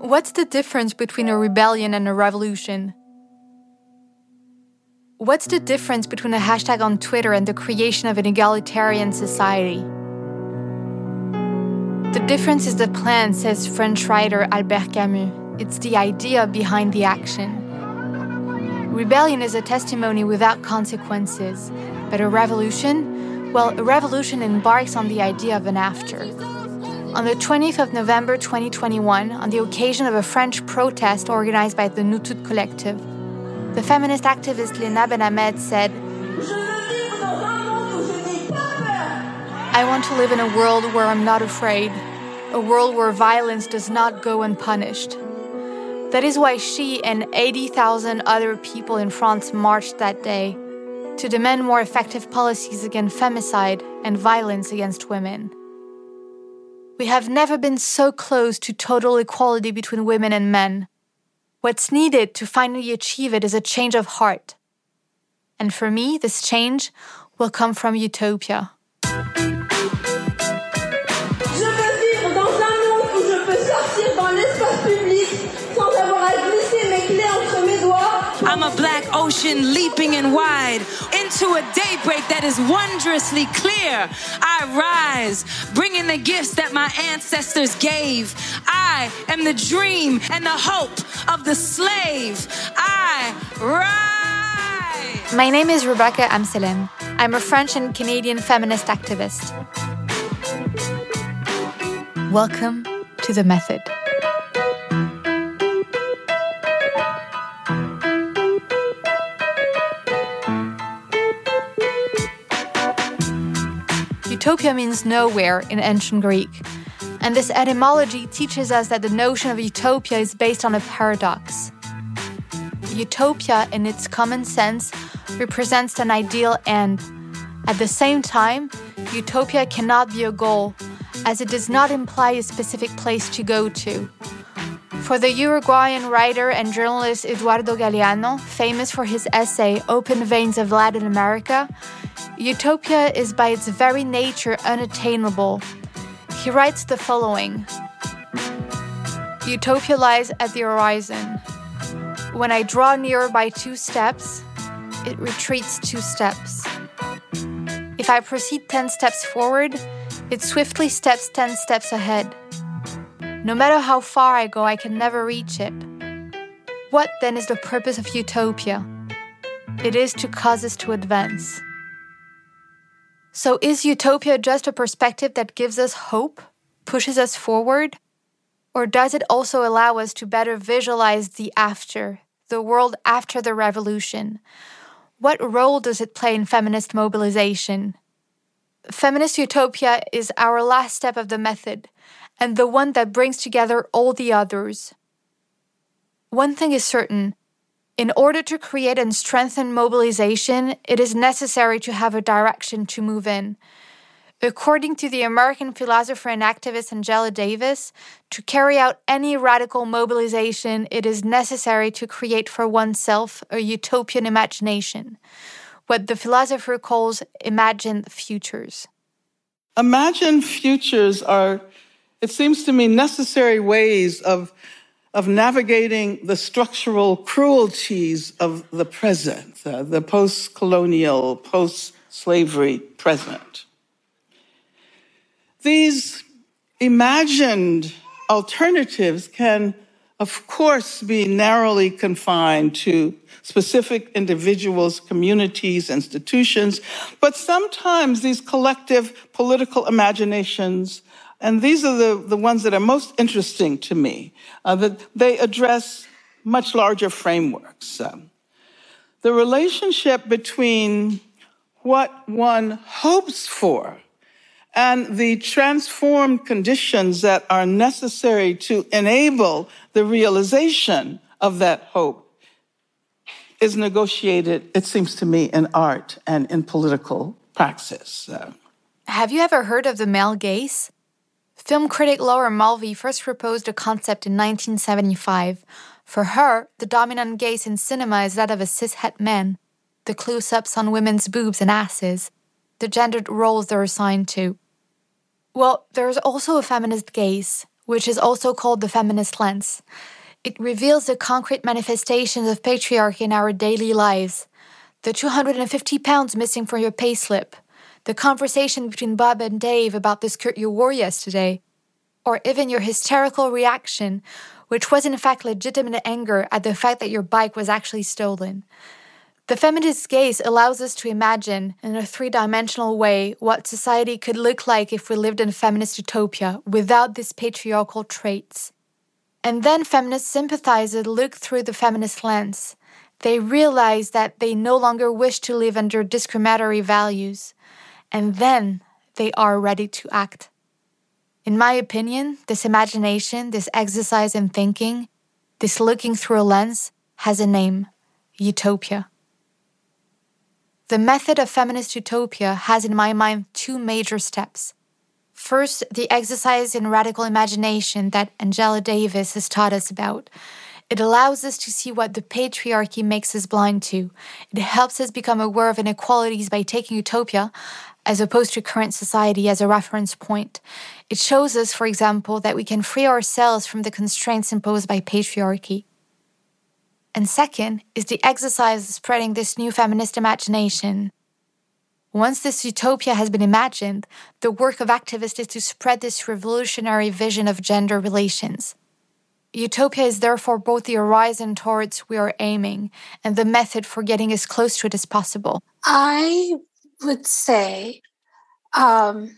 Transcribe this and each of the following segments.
What's the difference between a rebellion and a revolution? What's the difference between a hashtag on Twitter and the creation of an egalitarian society? The difference is the plan, says French writer Albert Camus. It's the idea behind the action. Rebellion is a testimony without consequences, but a revolution? Well, a revolution embarks on the idea of an after. On the 20th of November 2021, on the occasion of a French protest organized by the Nous Toutes Collective, the feminist activist Lena Benhamed said, I want to live in a world where I'm not afraid, a world where violence does not go unpunished. That is why she and 80,000 other people in France marched that day to demand more effective policies against femicide and violence against women. We have never been so close to total equality between women and men. What's needed to finally achieve it is a change of heart. And for me, this change will come from utopia. I'm a black ocean leaping and wide into a daybreak that is wondrously clear. I rise, bringing the gifts that my ancestors gave. I am the dream and the hope of the slave. I rise. My name is Rebecca Amsellem. I'm a French and Canadian feminist activist. Welcome to The Method. Utopia means nowhere in ancient Greek. And this etymology teaches us that the notion of utopia is based on a paradox. Utopia, in its common sense, represents an ideal end. At the same time, utopia cannot be a goal, as it does not imply a specific place to go to. For the Uruguayan writer and journalist Eduardo Galeano, famous for his essay Open Veins of Latin America, Utopia is by its very nature unattainable. He writes the following Utopia lies at the horizon. When I draw near by two steps, it retreats two steps. If I proceed 10 steps forward, it swiftly steps 10 steps ahead. No matter how far I go, I can never reach it. What then is the purpose of utopia? It is to cause us to advance. So, is utopia just a perspective that gives us hope, pushes us forward? Or does it also allow us to better visualize the after, the world after the revolution? What role does it play in feminist mobilization? Feminist utopia is our last step of the method, and the one that brings together all the others. One thing is certain in order to create and strengthen mobilization, it is necessary to have a direction to move in. According to the American philosopher and activist Angela Davis, to carry out any radical mobilization, it is necessary to create for oneself a utopian imagination, what the philosopher calls imagined futures. Imagined futures are, it seems to me, necessary ways of of navigating the structural cruelties of the present, uh, the post colonial, post slavery present. These imagined alternatives can, of course, be narrowly confined to specific individuals, communities, institutions, but sometimes these collective political imaginations and these are the, the ones that are most interesting to me, uh, that they address much larger frameworks. Um, the relationship between what one hopes for and the transformed conditions that are necessary to enable the realization of that hope is negotiated, it seems to me, in art and in political praxis. Uh, Have you ever heard of the male gaze? Film critic Laura Mulvey first proposed a concept in 1975. For her, the dominant gaze in cinema is that of a cishet man, the close ups on women's boobs and asses, the gendered roles they're assigned to. Well, there's also a feminist gaze, which is also called the feminist lens. It reveals the concrete manifestations of patriarchy in our daily lives. The 250 pounds missing from your payslip, the conversation between Bob and Dave about the skirt you wore yesterday, or even your hysterical reaction, which was in fact legitimate anger at the fact that your bike was actually stolen. The feminist gaze allows us to imagine, in a three dimensional way, what society could look like if we lived in a feminist utopia without these patriarchal traits. And then feminist sympathizers look through the feminist lens. They realize that they no longer wish to live under discriminatory values. And then they are ready to act. In my opinion, this imagination, this exercise in thinking, this looking through a lens has a name utopia. The method of feminist utopia has, in my mind, two major steps. First, the exercise in radical imagination that Angela Davis has taught us about. It allows us to see what the patriarchy makes us blind to. It helps us become aware of inequalities by taking utopia, as opposed to current society, as a reference point. It shows us, for example, that we can free ourselves from the constraints imposed by patriarchy. And second is the exercise of spreading this new feminist imagination. Once this utopia has been imagined, the work of activists is to spread this revolutionary vision of gender relations. Utopia is therefore both the horizon towards we are aiming and the method for getting as close to it as possible. I would say um,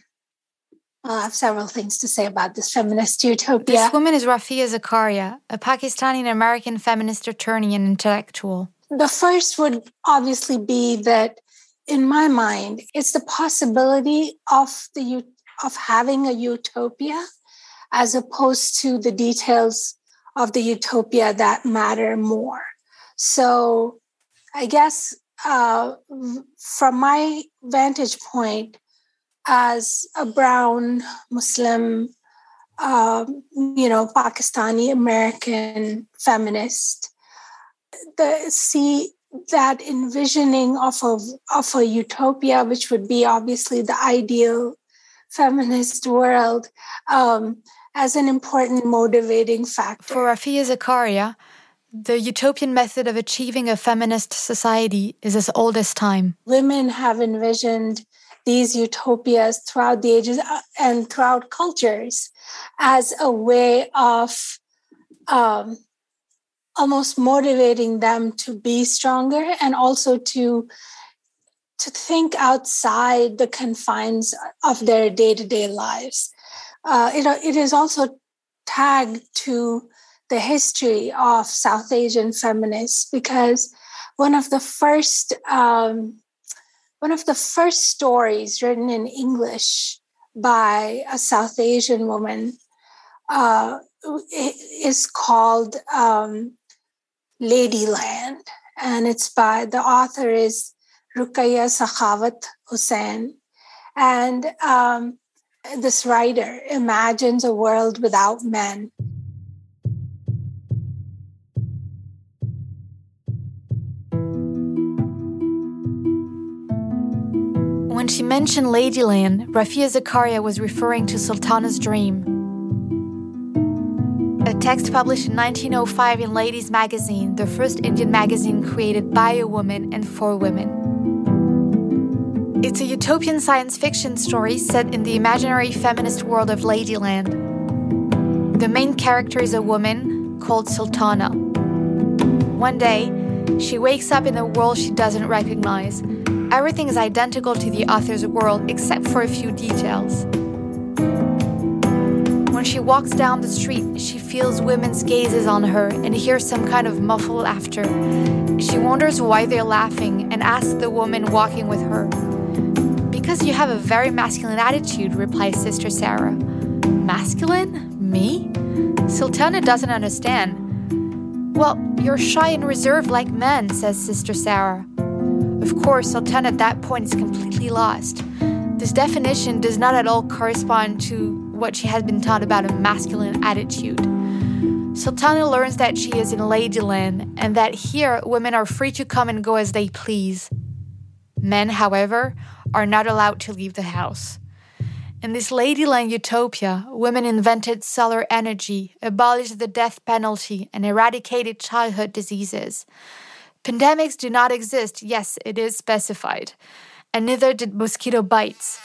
I have several things to say about this feminist utopia. This woman is Rafia Zakaria, a Pakistani and American feminist attorney and intellectual. The first would obviously be that, in my mind, it's the possibility of the of having a utopia, as opposed to the details of the utopia that matter more. So, I guess uh, from my vantage point, as a brown Muslim, um, you know, Pakistani American feminist, the see that envisioning of a of a utopia, which would be obviously the ideal feminist world, um, as an important motivating factor. For Rafia Zakaria, the utopian method of achieving a feminist society is as old as time. Women have envisioned these utopias throughout the ages uh, and throughout cultures as a way of um, almost motivating them to be stronger and also to to think outside the confines of their day-to-day lives uh, it, it is also tagged to the history of south asian feminists because one of the first um, one of the first stories written in English by a South Asian woman uh, is called um, Ladyland, and it's by the author is Rukaya Sakhawat Hussain. And um, this writer imagines a world without men mentioned Ladyland, Rafia Zakaria was referring to Sultana's Dream, a text published in 1905 in Ladies Magazine, the first Indian magazine created by a woman and for women. It's a utopian science fiction story set in the imaginary feminist world of Ladyland. The main character is a woman called Sultana. One day, she wakes up in a world she doesn't recognize Everything is identical to the author's world except for a few details. When she walks down the street, she feels women's gazes on her and hears some kind of muffled laughter. She wonders why they're laughing and asks the woman walking with her. Because you have a very masculine attitude, replies Sister Sarah. Masculine? Me? Sultana doesn't understand. Well, you're shy and reserved like men, says Sister Sarah. Of course, Sultana at that point is completely lost. This definition does not at all correspond to what she has been taught about a masculine attitude. Sultana learns that she is in Ladyland and that here women are free to come and go as they please. Men, however, are not allowed to leave the house. In this ladyland utopia, women invented solar energy, abolished the death penalty, and eradicated childhood diseases. Pandemics do not exist, yes, it is specified. And neither did mosquito bites.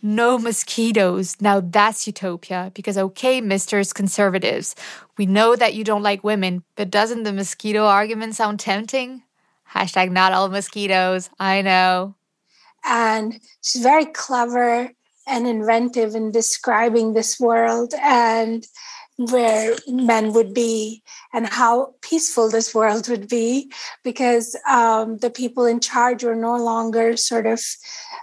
No mosquitoes. Now that's utopia. Because, okay, Misters Conservatives, we know that you don't like women, but doesn't the mosquito argument sound tempting? Hashtag not all mosquitoes. I know. And she's very clever and inventive in describing this world and where men would be and how peaceful this world would be because um, the people in charge were no longer sort of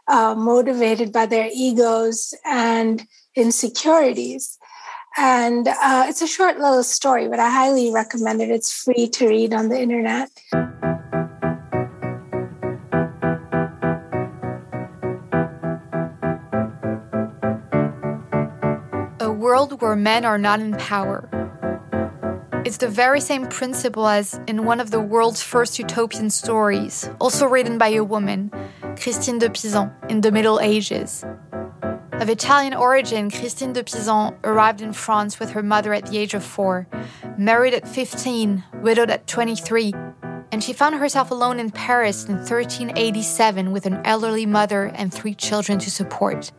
uh, motivated by their egos and insecurities. And uh, it's a short little story, but I highly recommend it. It's free to read on the internet. World where men are not in power. It's the very same principle as in one of the world's first utopian stories, also written by a woman, Christine de Pisan, in the Middle Ages. Of Italian origin, Christine de Pisan arrived in France with her mother at the age of four, married at 15, widowed at 23, and she found herself alone in Paris in 1387 with an elderly mother and three children to support.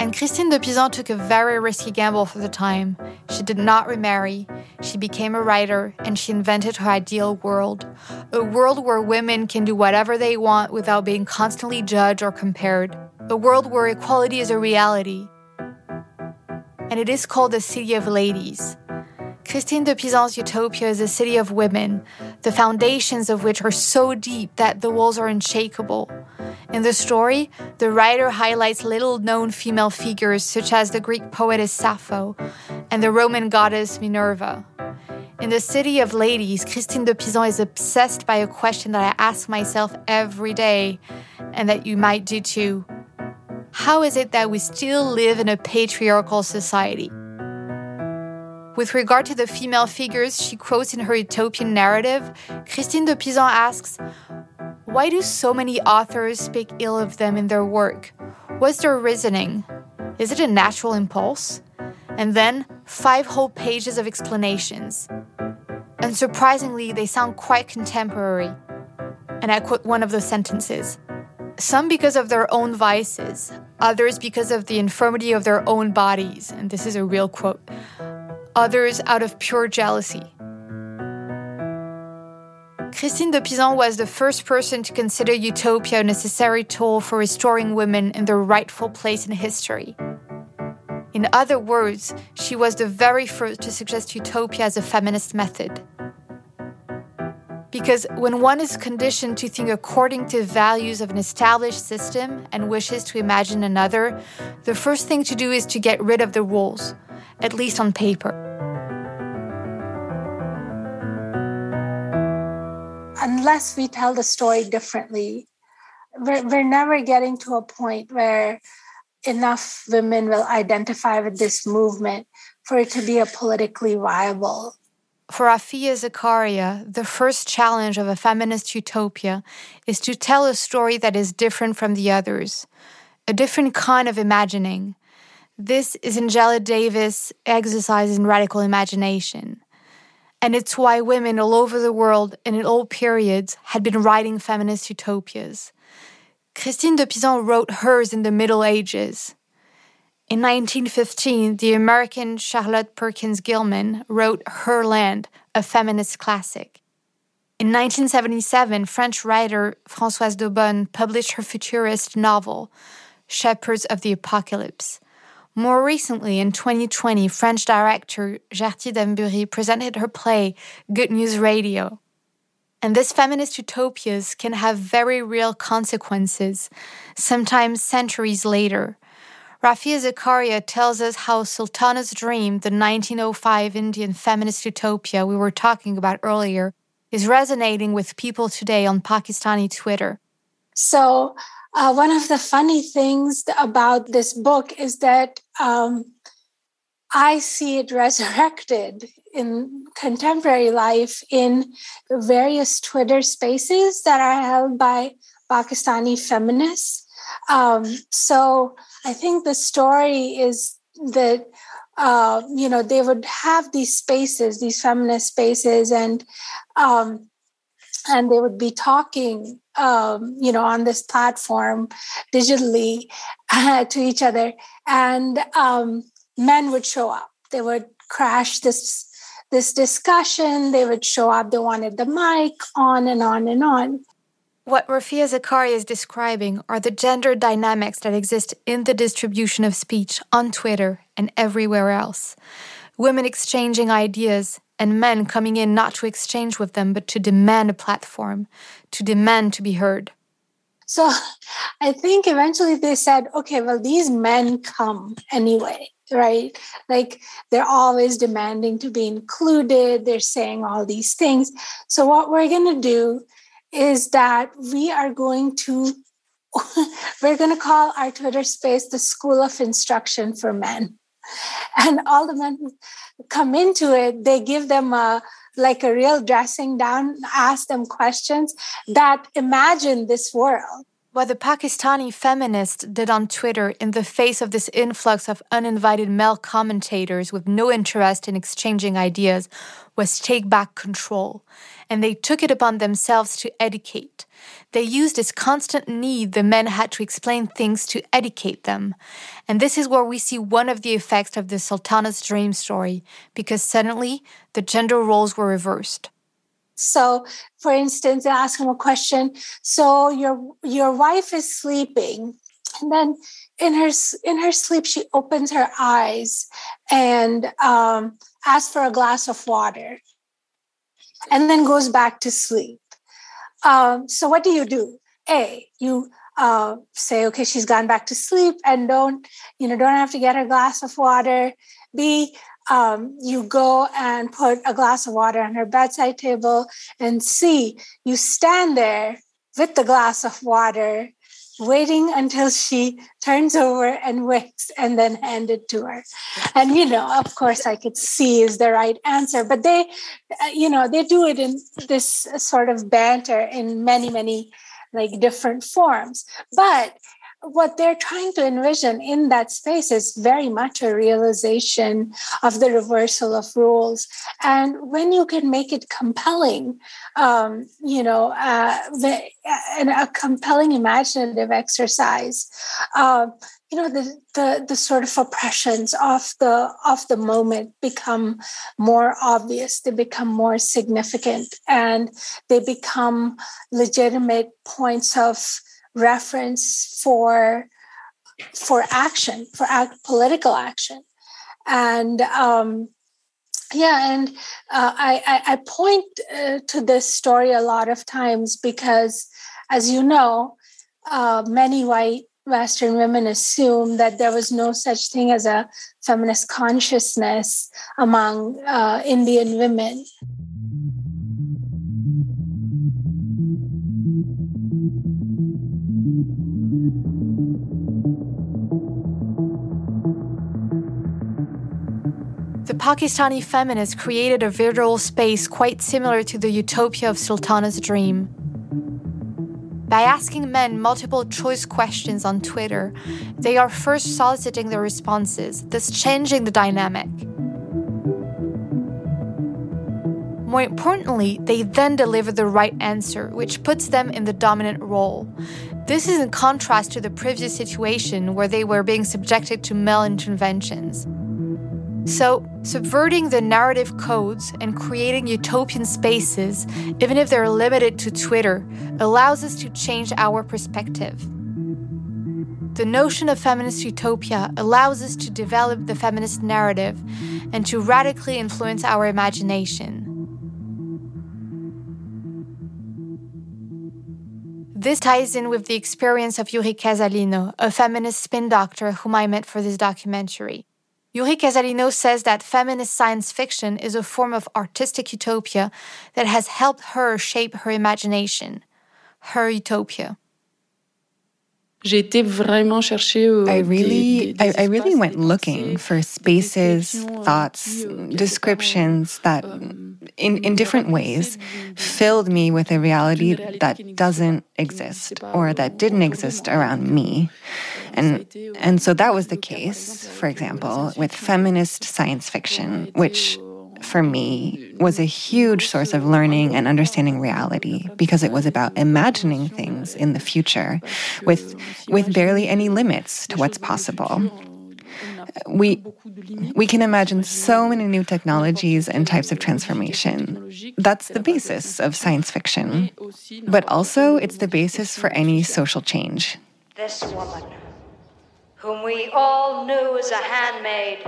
And Christine de Pisan took a very risky gamble for the time. She did not remarry, she became a writer, and she invented her ideal world a world where women can do whatever they want without being constantly judged or compared, a world where equality is a reality. And it is called the City of Ladies. Christine de Pisan's utopia is a city of women, the foundations of which are so deep that the walls are unshakable. In the story, the writer highlights little known female figures such as the Greek poetess Sappho and the Roman goddess Minerva. In the City of Ladies, Christine de Pisan is obsessed by a question that I ask myself every day, and that you might do too. How is it that we still live in a patriarchal society? With regard to the female figures she quotes in her utopian narrative, Christine de Pisan asks, Why do so many authors speak ill of them in their work? What's their reasoning? Is it a natural impulse? And then five whole pages of explanations. Unsurprisingly, they sound quite contemporary. And I quote one of those sentences Some because of their own vices, others because of the infirmity of their own bodies. And this is a real quote others out of pure jealousy. Christine de Pisan was the first person to consider utopia a necessary tool for restoring women in their rightful place in history. In other words, she was the very first to suggest utopia as a feminist method. Because when one is conditioned to think according to values of an established system and wishes to imagine another, the first thing to do is to get rid of the rules, at least on paper. Unless we tell the story differently, we're, we're never getting to a point where enough women will identify with this movement for it to be a politically viable. For Rafia Zakaria, the first challenge of a feminist utopia is to tell a story that is different from the others, a different kind of imagining. This is Angela Davis' exercise in radical imagination. And it's why women all over the world and in all periods had been writing feminist utopias. Christine de Pisan wrote hers in the Middle Ages. In 1915, the American Charlotte Perkins Gilman wrote Herland, a feminist classic. In 1977, French writer Françoise d'Eaubonne published her futurist novel, Shepherds of the Apocalypse. More recently, in 2020, French director Gerty Dambury presented her play Good News Radio. And these feminist utopias can have very real consequences, sometimes centuries later. Rafia Zakaria tells us how Sultana's Dream, the 1905 Indian feminist utopia we were talking about earlier, is resonating with people today on Pakistani Twitter. So, uh, one of the funny things about this book is that um, I see it resurrected in contemporary life in various Twitter spaces that are held by Pakistani feminists. Um, so I think the story is that uh, you know they would have these spaces, these feminist spaces, and um, and they would be talking um, you know on this platform digitally uh, to each other and um, men would show up. They would crash this this discussion. They would show up. They wanted the mic on and on and on. What Rafia Zakaria is describing are the gender dynamics that exist in the distribution of speech on Twitter and everywhere else. Women exchanging ideas and men coming in not to exchange with them, but to demand a platform, to demand to be heard. So I think eventually they said, okay, well, these men come anyway, right? Like they're always demanding to be included, they're saying all these things. So what we're going to do is that we are going to we're going to call our Twitter space the School of Instruction for Men. And all the men come into it, they give them a like a real dressing down, ask them questions that imagine this world. What the Pakistani feminists did on Twitter in the face of this influx of uninvited male commentators with no interest in exchanging ideas was take back control, and they took it upon themselves to educate. They used this constant need the men had to explain things to educate them. And this is where we see one of the effects of the Sultana's dream story, because suddenly the gender roles were reversed. So, for instance, ask him a question. So your your wife is sleeping, and then in her in her sleep, she opens her eyes and um, asks for a glass of water, and then goes back to sleep. Um, so what do you do? A, you uh, say, okay, she's gone back to sleep, and don't you know don't have to get her glass of water. B, um, you go and put a glass of water on her bedside table, and C, you stand there with the glass of water waiting until she turns over and wakes and then hand it to her. And you know of course i could see is the right answer but they uh, you know they do it in this sort of banter in many many like different forms. But what they're trying to envision in that space is very much a realization of the reversal of rules. And when you can make it compelling, um, you know, uh, the, uh, a compelling imaginative exercise, uh, you know, the, the the sort of oppressions of the of the moment become more obvious. They become more significant, and they become legitimate points of reference for for action for act, political action. And um, yeah and uh, I, I, I point uh, to this story a lot of times because as you know uh, many white western women assume that there was no such thing as a feminist consciousness among uh, indian women Pakistani feminists created a virtual space quite similar to the utopia of Sultana's dream. By asking men multiple choice questions on Twitter, they are first soliciting their responses, thus changing the dynamic. More importantly, they then deliver the right answer, which puts them in the dominant role. This is in contrast to the previous situation where they were being subjected to male interventions. So, subverting the narrative codes and creating utopian spaces, even if they're limited to Twitter, allows us to change our perspective. The notion of feminist utopia allows us to develop the feminist narrative and to radically influence our imagination. This ties in with the experience of Yuri Casalino, a feminist spin doctor whom I met for this documentary. Yuri Casalino says that feminist science fiction is a form of artistic utopia that has helped her shape her imagination, her utopia. Euh, I really, I, I, really went looking for spaces, thoughts, descriptions that, in, in different ways, filled me with a reality that doesn't exist or that didn't exist around me. And, and so that was the case, for example, with feminist science fiction, which for me was a huge source of learning and understanding reality because it was about imagining things in the future with with barely any limits to what's possible. We we can imagine so many new technologies and types of transformation. That's the basis of science fiction. But also it's the basis for any social change. This woman whom we all knew as a handmaid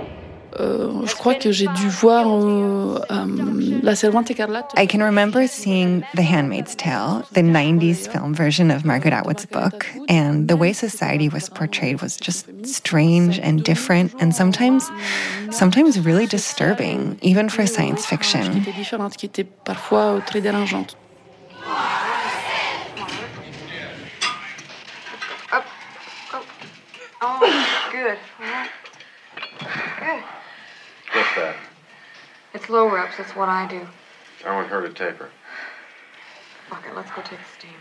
Euh, je crois que j'ai dû voir euh, euh, La Servante Écarlate. I can remember seeing The Handmaid's Tale, the 90s film version of Margaret Atwood's book, and the way society was portrayed was just strange and different and sometimes sometimes really disturbing, even for science fiction. Oh, good. Good. What's that? It's low reps. It's what I do. I want her to taper. Okay, let's go take a steam.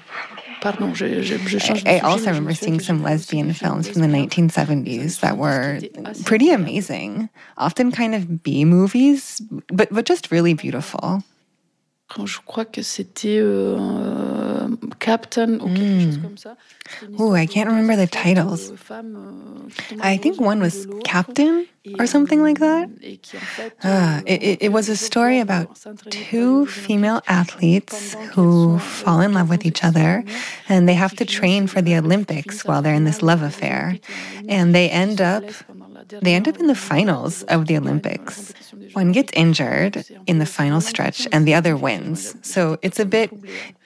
Pardon, je, je, je I, I also remember seeing some lesbian films from the 1970s that were pretty amazing, often kind of B movies, but but just really beautiful. Je crois que c'était euh, Captain ou quelque chose comme ça. Ooh, I can't remember the titles. I think one was Captain or something like that. Uh, it, it was a story about two female athletes who fall in love with each other and they have to train for the Olympics while they're in this love affair. And they end up they end up in the finals of the Olympics. One gets injured in the final stretch and the other wins. So it's a bit,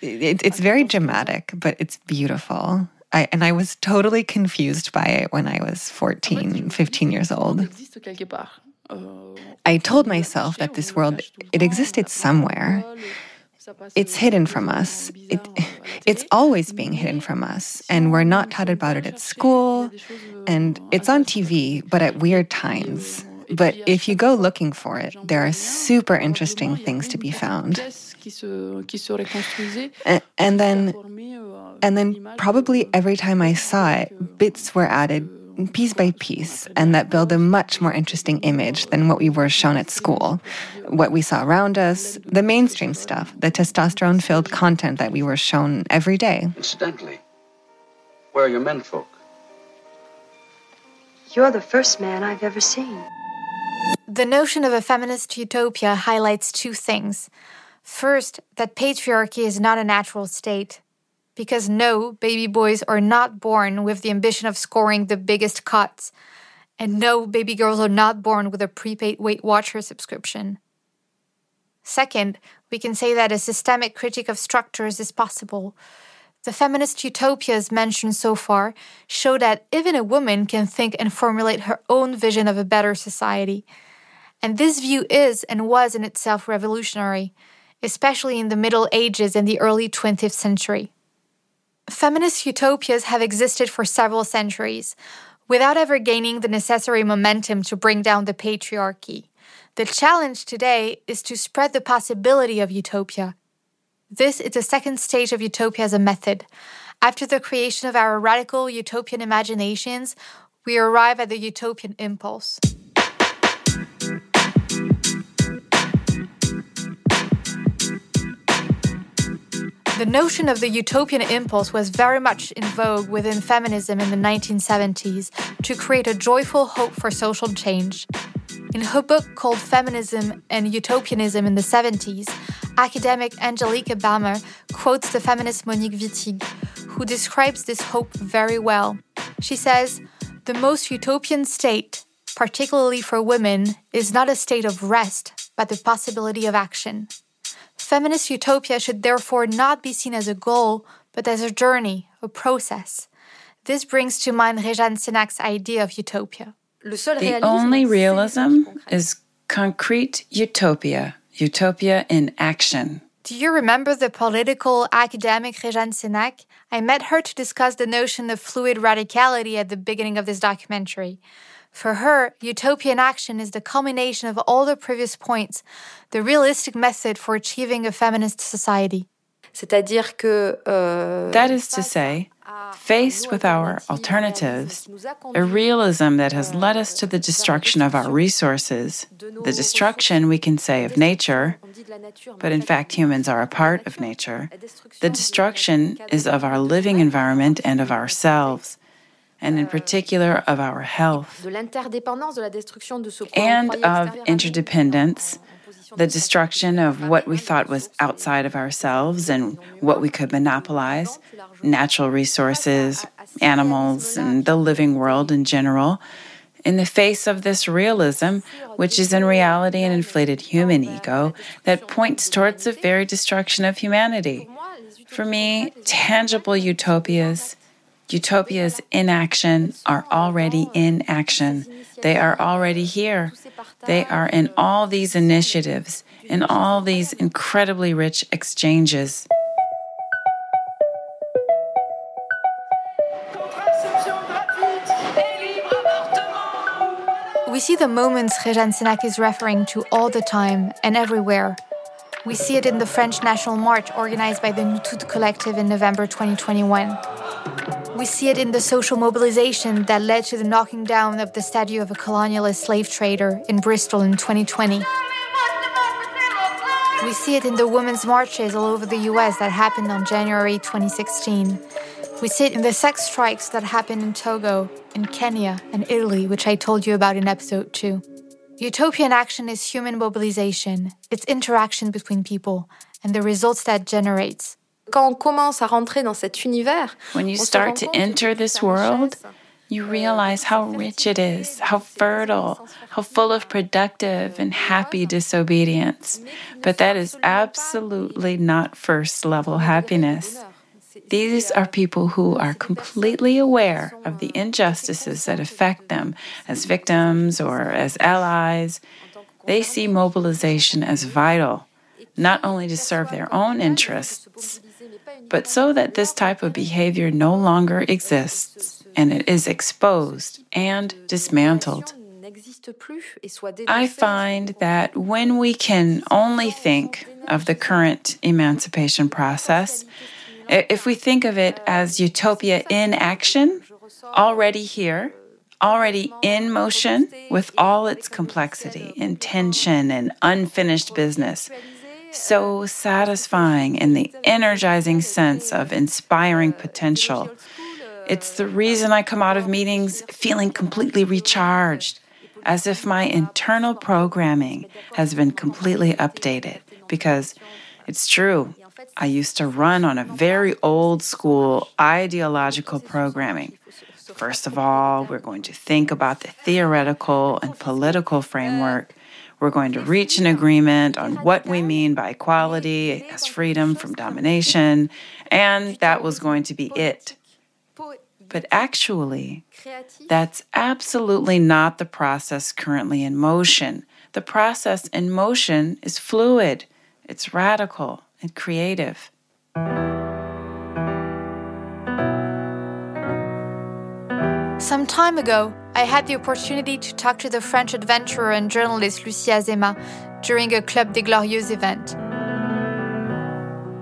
it, it's very dramatic, but it's beautiful. I, and I was totally confused by it when I was 14, 15 years old. I told myself that this world, it existed somewhere. It's hidden from us. It, it's always being hidden from us. And we're not taught about it at school. And it's on TV, but at weird times. But if you go looking for it, there are super interesting things to be found. And, and then, and then probably every time I saw it, bits were added piece by piece, and that build a much more interesting image than what we were shown at school. What we saw around us, the mainstream stuff, the testosterone filled content that we were shown every day. Incidentally, where are your menfolk? You're the first man I've ever seen. The notion of a feminist utopia highlights two things. First, that patriarchy is not a natural state. Because no, baby boys are not born with the ambition of scoring the biggest cuts. And no, baby girls are not born with a prepaid Weight Watcher subscription. Second, we can say that a systemic critique of structures is possible. The feminist utopias mentioned so far show that even a woman can think and formulate her own vision of a better society. And this view is and was in itself revolutionary, especially in the Middle Ages and the early 20th century. Feminist utopias have existed for several centuries without ever gaining the necessary momentum to bring down the patriarchy. The challenge today is to spread the possibility of utopia. This is the second stage of utopia as a method. After the creation of our radical utopian imaginations, we arrive at the utopian impulse. The notion of the utopian impulse was very much in vogue within feminism in the 1970s to create a joyful hope for social change. In her book called Feminism and Utopianism in the 70s, academic Angelique Balmer quotes the feminist Monique Wittig, who describes this hope very well. She says, The most utopian state, particularly for women, is not a state of rest, but the possibility of action. Feminist utopia should therefore not be seen as a goal, but as a journey, a process. This brings to mind Réjane Sénac's idea of utopia. The only realism is concrete utopia, utopia in action. Do you remember the political academic Réjane Sénac? I met her to discuss the notion of fluid radicality at the beginning of this documentary. For her, utopian action is the culmination of all the previous points, the realistic method for achieving a feminist society. Euh, that is to say, Faced with our alternatives, a realism that has led us to the destruction of our resources, the destruction, we can say, of nature, but in fact, humans are a part of nature, the destruction is of our living environment and of ourselves and in particular of our health, and of interdependence, the destruction of what we thought was outside of ourselves and what we could monopolize natural resources, animals, and the living world in general. In the face of this realism, which is in reality an inflated human ego that points towards the very destruction of humanity. For me, tangible utopias, utopias in action, are already in action. They are already here. They are in all these initiatives, in all these incredibly rich exchanges. We see the moments Réjane Sénac is referring to all the time and everywhere. We see it in the French National March organized by the Nous Collective in November 2021. We see it in the social mobilization that led to the knocking down of the statue of a colonialist slave trader in Bristol in 2020. We see it in the women's marches all over the US that happened on January 2016. We see it in the sex strikes that happened in Togo, in Kenya, and Italy, which I told you about in episode 2. Utopian action is human mobilization, it's interaction between people, and the results that generates. Quand on commence à rentrer dans cet univers, when you start to enter this world, you realize how rich it is, how fertile, how full of productive and happy disobedience. But that is absolutely not first level happiness. These are people who are completely aware of the injustices that affect them as victims or as allies. They see mobilization as vital, not only to serve their own interests, but so that this type of behavior no longer exists and it is exposed and dismantled. I find that when we can only think of the current emancipation process, if we think of it as utopia in action, already here, already in motion with all its complexity, intention, and unfinished business, so satisfying in the energizing sense of inspiring potential. It's the reason I come out of meetings feeling completely recharged, as if my internal programming has been completely updated. Because it's true, I used to run on a very old school ideological programming. First of all, we're going to think about the theoretical and political framework we're going to reach an agreement on what we mean by equality as freedom from domination, and that was going to be it. But actually, that's absolutely not the process currently in motion. The process in motion is fluid, it's radical and creative. Some time ago, I had the opportunity to talk to the French adventurer and journalist Lucie Azéma during a Club des Glorieuses event.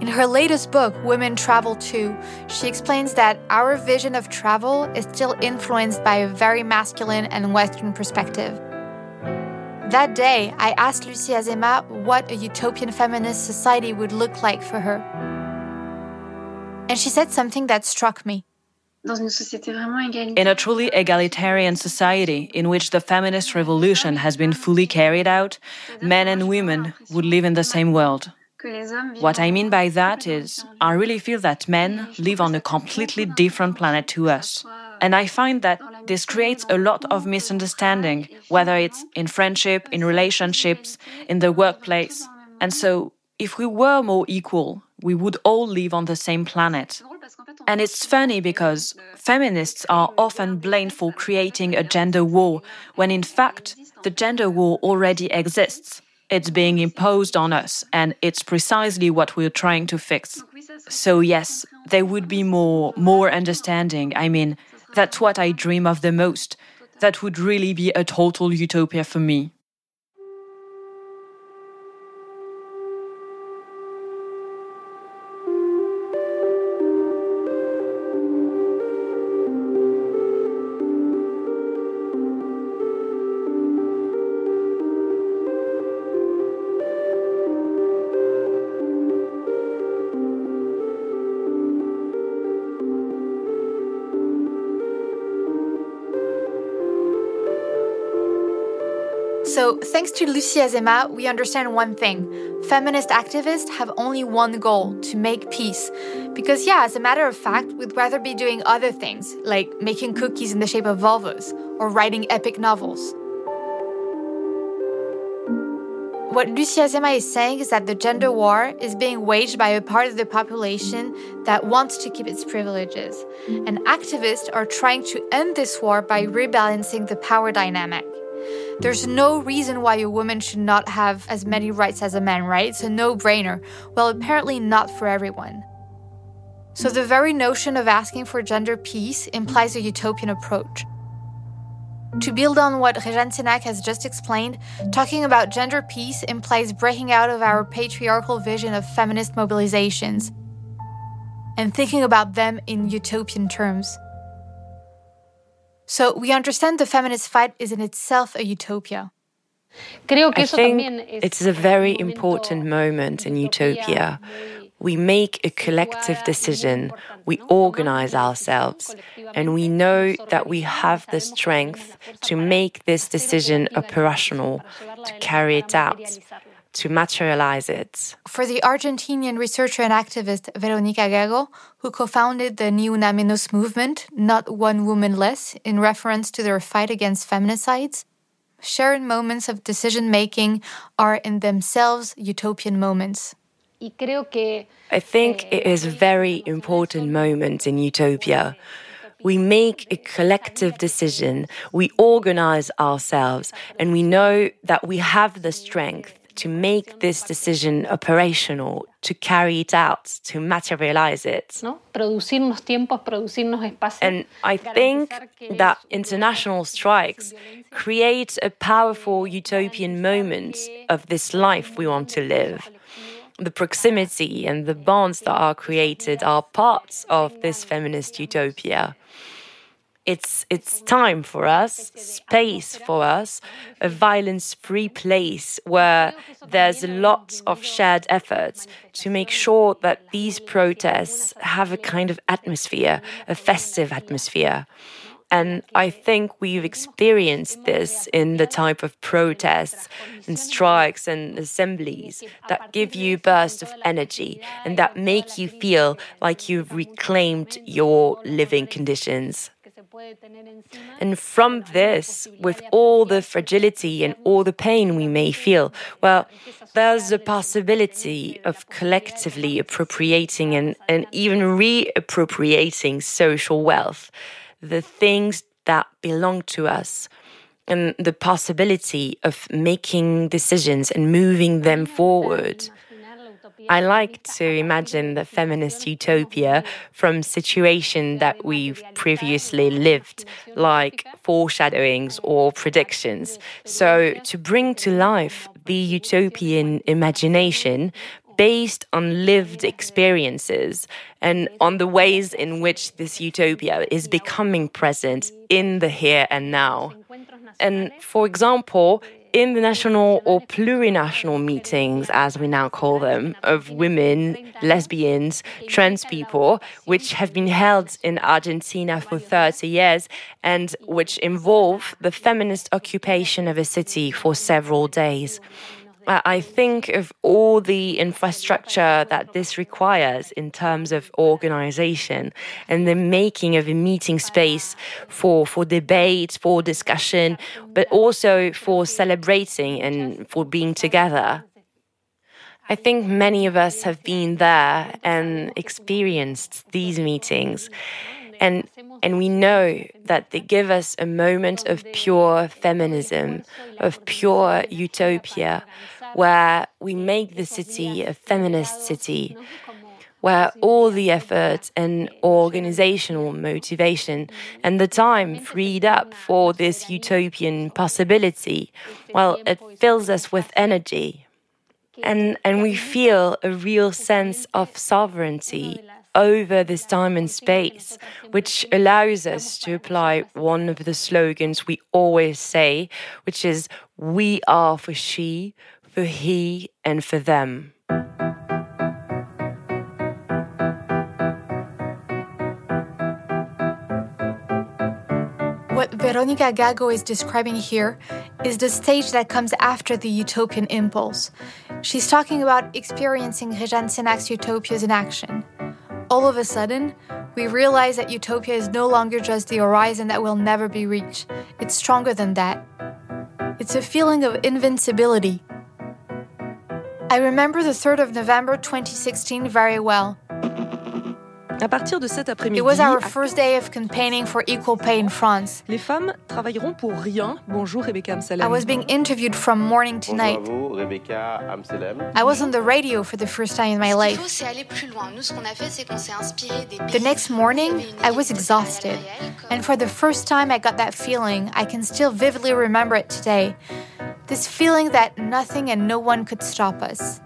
In her latest book, Women Travel Too, she explains that our vision of travel is still influenced by a very masculine and Western perspective. That day, I asked Lucie Azéma what a utopian feminist society would look like for her. And she said something that struck me. In a truly egalitarian society in which the feminist revolution has been fully carried out, men and women would live in the same world. What I mean by that is, I really feel that men live on a completely different planet to us. And I find that this creates a lot of misunderstanding, whether it's in friendship, in relationships, in the workplace. And so, if we were more equal, we would all live on the same planet. And it's funny because feminists are often blamed for creating a gender war, when in fact, the gender war already exists. It's being imposed on us, and it's precisely what we're trying to fix. So yes, there would be more more understanding. I mean, that's what I dream of the most. That would really be a total utopia for me. Thanks to Lucy Azéma, we understand one thing. Feminist activists have only one goal to make peace. Because, yeah, as a matter of fact, we'd rather be doing other things, like making cookies in the shape of vulvas or writing epic novels. What Lucy Azéma is saying is that the gender war is being waged by a part of the population that wants to keep its privileges. And activists are trying to end this war by rebalancing the power dynamic. There's no reason why a woman should not have as many rights as a man, right? It's a no brainer. Well, apparently not for everyone. So the very notion of asking for gender peace implies a utopian approach. To build on what Réjane Sénac has just explained, talking about gender peace implies breaking out of our patriarchal vision of feminist mobilizations and thinking about them in utopian terms. So we understand the feminist fight is in itself a utopia. I think it's a very important moment in utopia. We make a collective decision, we organize ourselves, and we know that we have the strength to make this decision operational, to carry it out to materialize it. For the Argentinian researcher and activist Veronica Gago, who co founded the Ni Una Menos movement, Not One Woman Less, in reference to their fight against feminicides, shared moments of decision making are in themselves utopian moments. I think eh, it is a very important moment in utopia. We make a collective decision, we organize ourselves, and we know that we have the strength to make this decision operational, to carry it out, to materialize it. And I think that international strikes create a powerful utopian moment of this life we want to live. The proximity and the bonds that are created are parts of this feminist utopia it's it's time for us, space for us, a violence-free place where there's lots of shared efforts to make sure that these protests have a kind of atmosphere, a festive atmosphere. And I think we've experienced this in the type of protests and strikes and assemblies that give you bursts of energy and that make you feel like you've reclaimed your living conditions. And from this, with all the fragility and all the pain we may feel, well, there's a possibility of collectively appropriating and, and even reappropriating social wealth, the things that belong to us, and the possibility of making decisions and moving them forward. I like to imagine the feminist utopia from situation that we've previously lived, like foreshadowings or predictions. So to bring to life the utopian imagination based on lived experiences and on the ways in which this utopia is becoming present in the here and now. And for example, in the national or plurinational meetings, as we now call them, of women, lesbians, trans people, which have been held in Argentina for 30 years and which involve the feminist occupation of a city for several days. I think of all the infrastructure that this requires in terms of organization and the making of a meeting space for, for debate, for discussion, but also for celebrating and for being together. I think many of us have been there and experienced these meetings. And, and we know that they give us a moment of pure feminism, of pure utopia, where we make the city a feminist city, where all the effort and organizational motivation and the time freed up for this utopian possibility, well, it fills us with energy. And, and we feel a real sense of sovereignty over this time and space, which allows us to apply one of the slogans we always say, which is We are for she, for he, and for them. What Veronica Gago is describing here is the stage that comes after the utopian impulse. She's talking about experiencing Réjane Sénac's utopias in action all of a sudden, we realize that utopia is no longer just the horizon that will never be reached. It's stronger than that. It's a feeling of invincibility. I remember the 3rd of November 2016 very well. À partir de cet après-midi, It was our first day of campaigning for equal pay in France. Les femmes travailleront pour rien. Bonjour Rebecca Amsellem. I was being interviewed from morning to night. Bonjour Rebecca Amsellem. I was on the radio for the first time in my life. The next morning, I was exhausted. And for the first time I got that feeling, I can still vividly remember it today. This feeling that nothing and no one could stop us.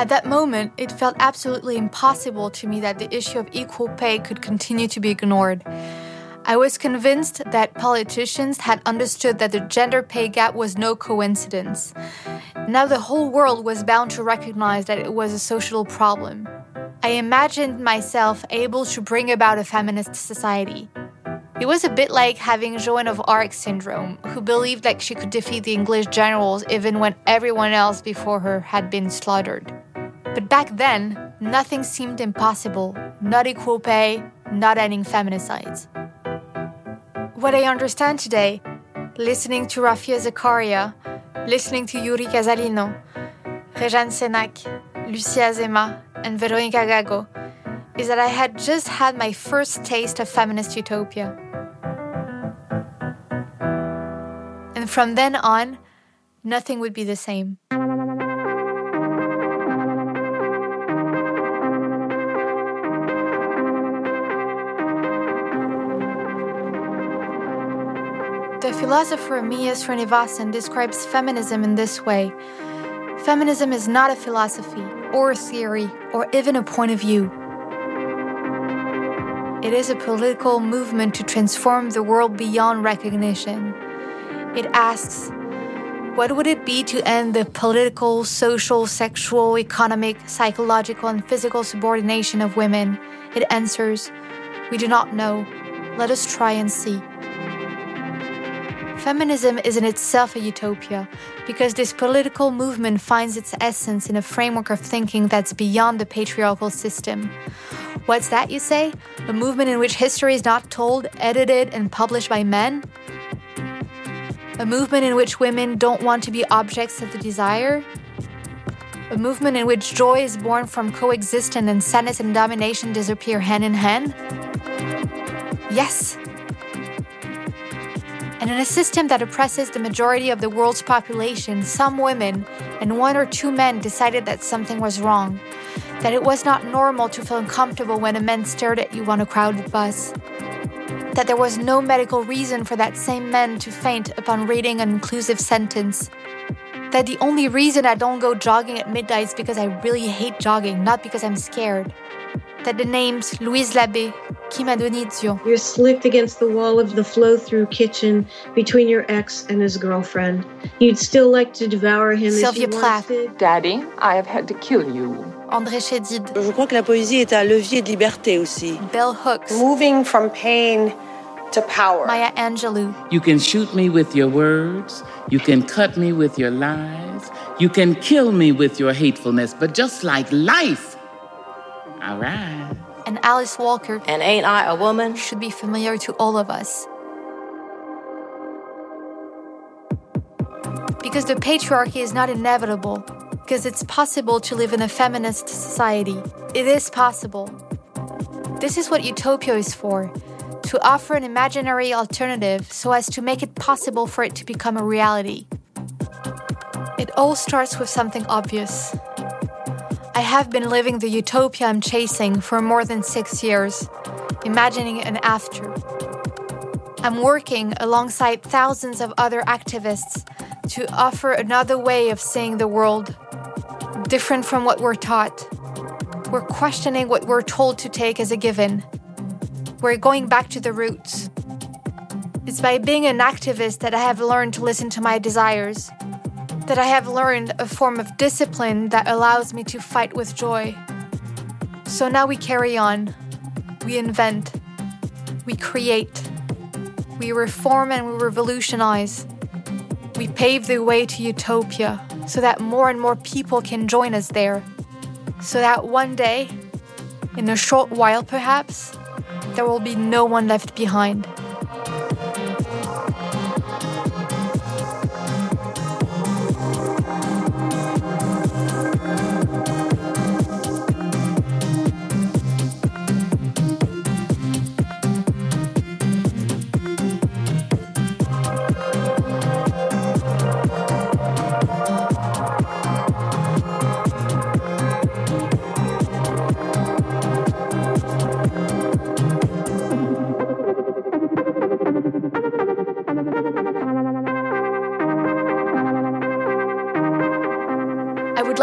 At that moment, it felt absolutely impossible to me that the issue of equal pay could continue to be ignored. I was convinced that politicians had understood that the gender pay gap was no coincidence. Now the whole world was bound to recognize that it was a social problem. I imagined myself able to bring about a feminist society. It was a bit like having Joan of Arc syndrome, who believed that she could defeat the English generals even when everyone else before her had been slaughtered. But back then, nothing seemed impossible not equal pay, not ending feminicides. What I understand today, listening to Rafia Zakaria, listening to Yuri Casalino, Réjane Sénac, Lucy Azéma, and Veronica Gago, is that I had just had my first taste of feminist utopia. And from then on, nothing would be the same. Philosopher Amia Srinivasan describes feminism in this way Feminism is not a philosophy, or a theory, or even a point of view. It is a political movement to transform the world beyond recognition. It asks, what would it be to end the political, social, sexual, economic, psychological, and physical subordination of women? It answers, we do not know. Let us try and see. Feminism is in itself a utopia because this political movement finds its essence in a framework of thinking that's beyond the patriarchal system. What's that, you say? A movement in which history is not told, edited, and published by men? A movement in which women don't want to be objects of the desire? A movement in which joy is born from coexistence and sadness and domination disappear hand in hand? Yes, and in a system that oppresses the majority of the world's population, some women and one or two men decided that something was wrong, that it was not normal to feel uncomfortable when a man stared at you on a crowded bus, that there was no medical reason for that same man to faint upon reading an inclusive sentence, that the only reason I don't go jogging at midnight is because I really hate jogging, not because I'm scared that the names Louise Labé, Kim Addonizio. You're slicked against the wall of the flow through kitchen between your ex and his girlfriend. You'd still like to devour him Sylvia Plath. Daddy, I have had to kill you. Andrée Chedid. Je crois que la poésie est un levier de liberté aussi. Bell Hooks. Moving from pain to power. Maya Angelou. You can shoot me with your words. You can cut me with your lies. You can kill me with your hatefulness. But just like life, all right. And Alice Walker. And ain't I a woman? Should be familiar to all of us. Because the patriarchy is not inevitable, because it's possible to live in a feminist society. It is possible. This is what utopia is for to offer an imaginary alternative so as to make it possible for it to become a reality. It all starts with something obvious. I have been living the utopia I'm chasing for more than six years, imagining an after. I'm working alongside thousands of other activists to offer another way of seeing the world, different from what we're taught. We're questioning what we're told to take as a given. We're going back to the roots. It's by being an activist that I have learned to listen to my desires, that I have learned a form of discipline that allows me to fight with joy. So now we carry on, we invent, we create, we reform and we revolutionize. We pave the way to utopia so that more and more people can join us there. So that one day, in a short while perhaps, there will be no one left behind.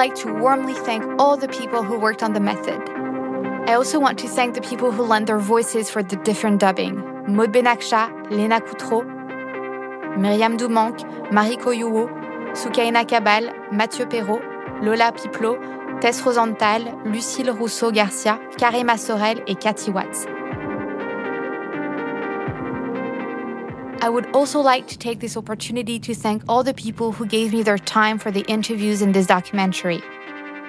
Like to warmly thank all the people who worked on the method. I also want to thank the people who lent their voices for the different dubbing Maud Benaksha, Léna Coutrot, Myriam Doumanque, Marie Koyouo, Soukaïna Qabbal, Mathieu Perrault, Lola Piplo, Tess Rosenthal, Lucille Rousseau-Garcia, Karima Sorel et Cathy Watts. I would also like to take this opportunity to thank all the people who gave me their time for the interviews in this documentary.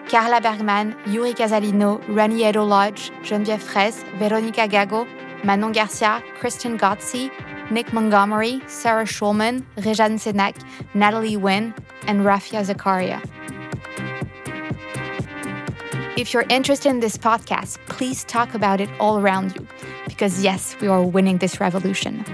Carla Bergman, Yuri Casalino, Raniero Lodge, Geneviève Fraisse, Veronica Gago, Manon Garcia, Kristen Gotzi, Nick Montgomery, Sarah Schulman, Réjane Sénac, Natalie Wynn, and Rafia Zakaria. If you're interested in this podcast, please talk about it all around you, because yes, we are winning this revolution.